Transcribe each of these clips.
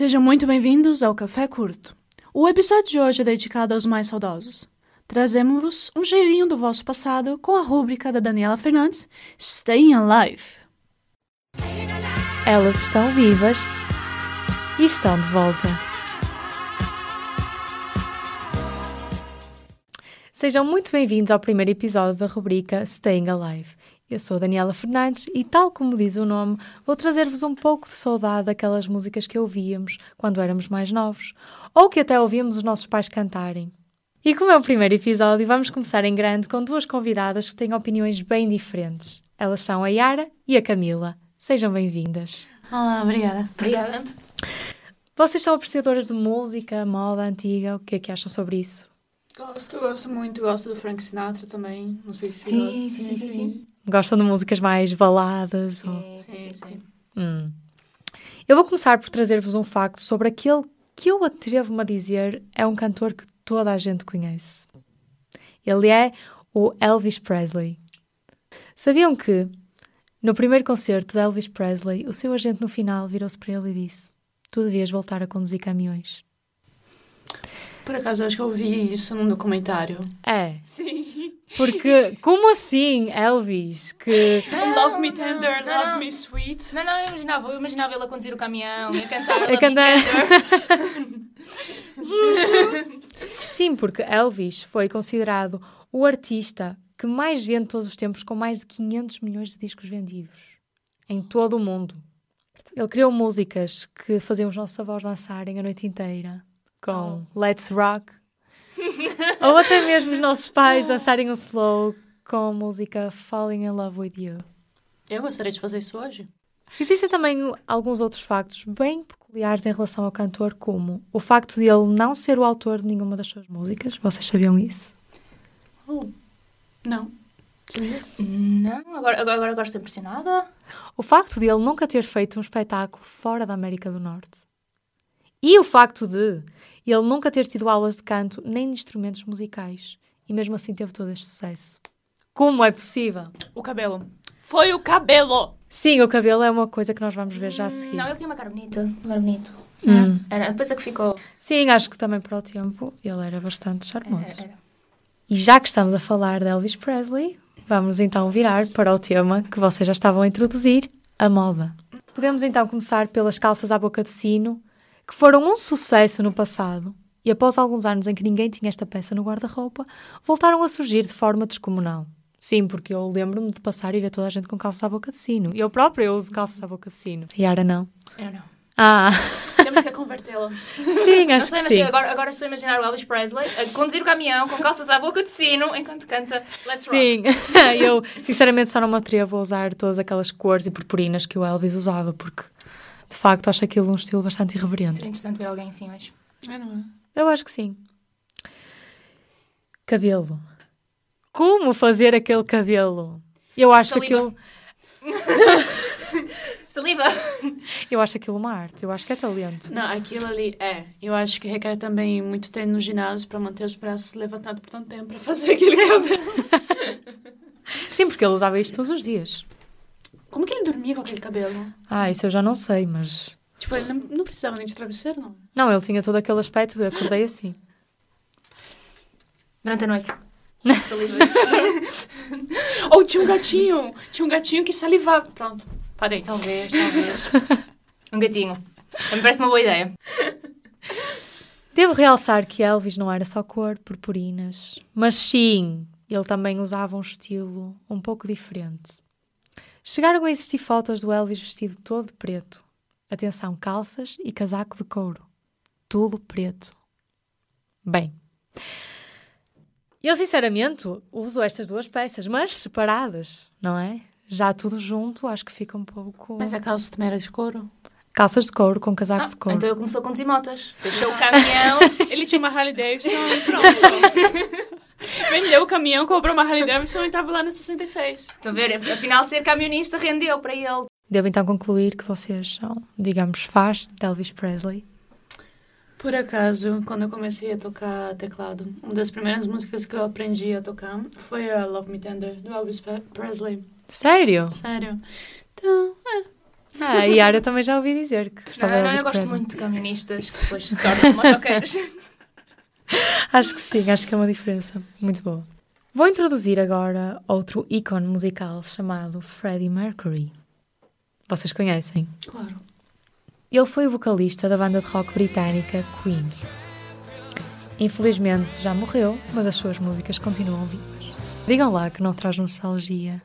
Sejam muito bem-vindos ao Café Curto. O episódio de hoje é dedicado aos mais saudosos. Trazemos-vos um cheirinho do vosso passado com a rúbrica da Daniela Fernandes, Staying Alive. Elas estão vivas e estão de volta. Sejam muito bem-vindos ao primeiro episódio da rubrica Staying Alive. Eu sou a Daniela Fernandes e, tal como diz o nome, vou trazer-vos um pouco de saudade daquelas músicas que ouvíamos quando éramos mais novos, ou que até ouvíamos os nossos pais cantarem. E como é o primeiro episódio, vamos começar em grande com duas convidadas que têm opiniões bem diferentes. Elas são a Yara e a Camila. Sejam bem-vindas. Olá, obrigada. Obrigada. Vocês são apreciadoras de música, moda antiga, o que é que acham sobre isso? Gosto, gosto muito, gosto do Frank Sinatra também. Não sei se Sim, gosto. sim, sim, sim, sim. Gostam de músicas mais baladas? ou- Sim, sim, sim, sim. Hum. Eu vou começar por trazer-vos um facto sobre aquele que eu atrevo-me a dizer é um cantor que toda a gente conhece. Ele é o Elvis Presley. Sabiam que, no primeiro concerto de Elvis Presley, o seu agente no final virou-se para ele e disse: Tu devias voltar a conduzir caminhões. Por acaso, acho que eu vi isso num documentário. É, Sim. porque como assim, Elvis? Que love me tender, não, love não. me sweet. Não, não, eu imaginava, eu imaginava ele a conduzir o caminhão e a cantar. A cantar. Tender. Sim, porque Elvis foi considerado o artista que mais vende todos os tempos, com mais de 500 milhões de discos vendidos em todo o mundo. Ele criou músicas que faziam os nossos avós dançarem a noite inteira, com Let's Rock, ou até mesmo os nossos pais dançarem um slow com a música Falling in Love with You. Eu gostaria de fazer isso hoje. Existem também alguns outros factos bem peculiares em relação ao cantor, como o facto de ele não ser o autor de nenhuma das suas músicas. Vocês sabiam isso? Oh, não. Não, agora, agora, agora estou impressionada. O facto de ele nunca ter feito um espetáculo fora da América do Norte. E o facto de ele nunca ter tido aulas de canto nem de instrumentos musicais. E mesmo assim teve todo este sucesso. Como é possível? O cabelo. Foi o cabelo! Sim, o cabelo é uma coisa que nós vamos ver já a seguir. Não, ele tinha uma cara bonita. Não era bonito. Hum. Era, depois é que ficou. Sim, acho que também para o tempo ele era bastante charmoso. Era, era. E já que estamos a falar de Elvis Presley, vamos então virar para o tema que vocês já estavam a introduzir, a moda. Podemos então começar pelas calças à boca de sino, que foram um sucesso no passado e após alguns anos em que ninguém tinha esta peça no guarda-roupa, voltaram a surgir de forma descomunal. Sim, porque eu lembro-me de passar e ver toda a gente com calças à boca de sino. Eu própria eu uso calças à boca de sino. Yara não. Eu não. Ah, Temos que convertê-la. sim, acho sei, que sim. agora, agora estou a imaginar o Elvis Presley a conduzir o caminhão com calças à boca de sino enquanto canta Let's Rock. Sim, eu sinceramente só não me atrevo a usar todas aquelas cores e purpurinas que o Elvis usava, porque de facto acho aquilo um estilo bastante Seria irreverente. interessante ver alguém assim hoje. É, não é? Eu acho que sim. Cabelo. Como fazer aquele cabelo? Eu acho Saliva. aquilo, Saliva! eu acho aquilo uma arte, eu acho que é talento. Não, aquilo ali é. Eu acho que requer também muito treino no ginásio pra manter os braços levantados por tanto tempo pra fazer aquele cabelo. Sim, porque ele usava isto todos os dias. Dormia com aquele cabelo? Ah, isso eu já não sei, mas Tipo, ele não, não precisava nem de travesseiro, não. não, ele tinha todo aquele aspecto de acordei assim. Durante a noite. Ou tinha um gatinho. Tinha um gatinho que salivava. Pronto, parei. talvez, talvez. Um gatinho. Me parece uma boa ideia. Devo realçar que Elvis não era só cor, purpurinas, mas sim, ele também usava um estilo um pouco diferente. Chegaram a existir fotos do Elvis vestido todo de preto. Atenção, calças e casaco de couro. Tudo preto. Bem, eu sinceramente uso estas duas peças, mas separadas, não é? Já tudo junto, acho que fica um pouco. Mas a calça também era de couro? Calças de couro com casaco Ah, de couro. então ele começou a conduzir motas. Deixou o caminhão. Ele tinha uma Harley Davidson e pronto. Vendeu o caminhão, comprou uma Harley Davidson e tava lá no 66. Estão a ver? Afinal, ser camionista rendeu para ele. Devo então concluir que vocês são, digamos, fãs de Elvis Presley. Por acaso, quando eu comecei a tocar teclado, uma das primeiras músicas que eu aprendi a tocar foi a Love Me Tender, do Elvis Presley. Sério? Sério. Então, é. Ah, e a Yara também já ouvi dizer que gostava Não, de não, eu gosto Presley. muito de camionistas que depois se tornam motoqueiros. Acho que sim, acho que é uma diferença muito boa. Vou introduzir agora outro ícone musical chamado Freddie Mercury. Vocês conhecem? Claro. Ele foi o vocalista da banda de rock britânica Queen. Infelizmente já morreu, mas as suas músicas continuam vivas. Digam lá que não traz nostalgia.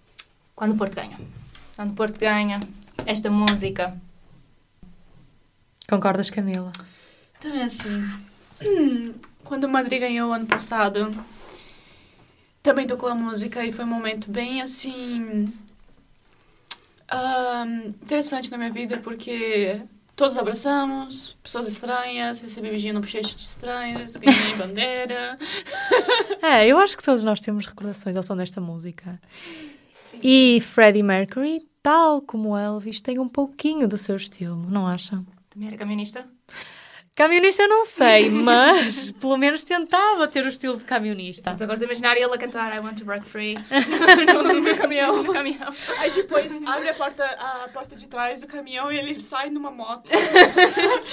Quando o Porto ganha. Quando o Porto ganha, esta música. Concordas, Camila? Também assim. Quando o Madrid ganhou ano passado, também tocou a música e foi um momento bem assim. interessante na minha vida porque todos abraçamos, pessoas estranhas, recebi beijinho no bochecha de estranhos, ganhei bandeira. É, eu acho que todos nós temos recordações ao som desta música. E Freddie Mercury, tal como Elvis, tem um pouquinho do seu estilo, não acham? Também era camionista? Camionista eu não sei, mas pelo menos tentava ter o estilo de camionista. Estás agora a imaginar ele a cantar I want to break free no, no caminhão. No caminhão. Aí depois abre a porta, a porta de trás do caminhão e ele sai numa moto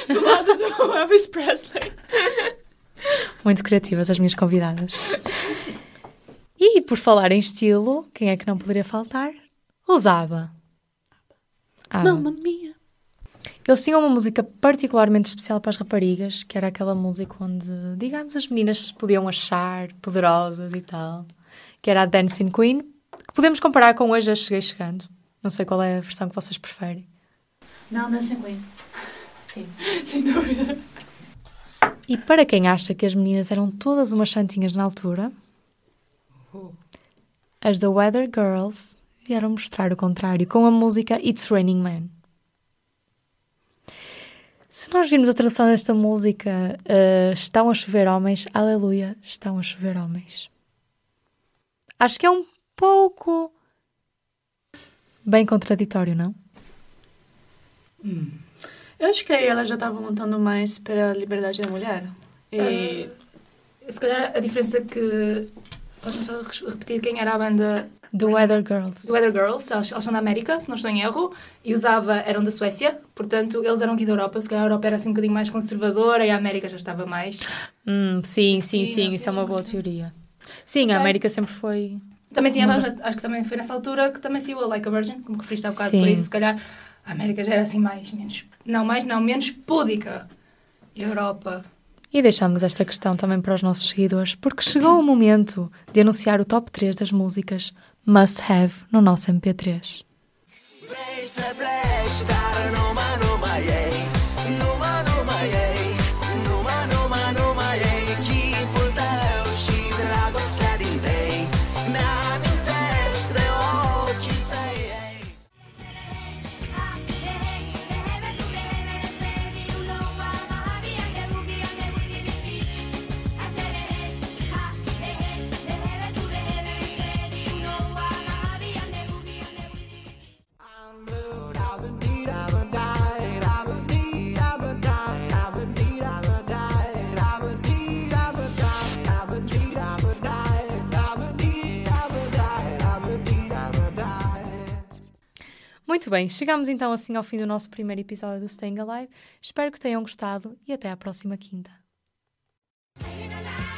do lado do Elvis Presley. Muito criativas as minhas convidadas. E por falar em estilo, quem é que não poderia faltar? Os ABBA. ABBA. Mamma mia. Eles tinham uma música particularmente especial para as raparigas, que era aquela música onde, digamos, as meninas se podiam achar poderosas e tal, que era a Dancing Queen, que podemos comparar com Hoje a Cheguei Chegando. Não sei qual é a versão que vocês preferem. Não, Dancing Queen. Sim. Sem dúvida. E para quem acha que as meninas eram todas umas santinhas na altura, as The Weather Girls vieram mostrar o contrário com a música It's Raining Men. Se nós virmos a tradução desta música, eh, estão a chover homens, aleluia, estão a chover homens. Acho que é um pouco bem contraditório, não? Eu acho que aí ela já estava lutando mais pela liberdade da mulher. E Se calhar a diferença que. Podes só repetir quem era a banda The Weather Girls. The Weather Girls, elas, elas são da América, se não estou em erro, e usava, eram da Suécia, portanto eles eram aqui da Europa, se calhar a Europa era assim um bocadinho mais conservadora e a América já estava mais. Hum, sim, sim, Sim, sim, isso é uma boa teoria. Sim, Sei. a América sempre foi. Também tinha, acho que também foi nessa altura que também saiu a Like a Virgin, como referiste há bocado, Sim. por isso se calhar a América já era assim mais, menos, não mais, não, menos púdica. Europa. E deixamos esta questão também para os nossos seguidores, porque chegou o momento de anunciar o top 3 das músicas Must Have no nosso MP3. Muito bem, chegamos então assim ao fim do nosso primeiro episódio do Staying Alive. Espero que tenham gostado e até à próxima quinta.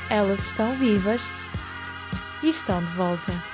Elas estão vivas e estão de volta.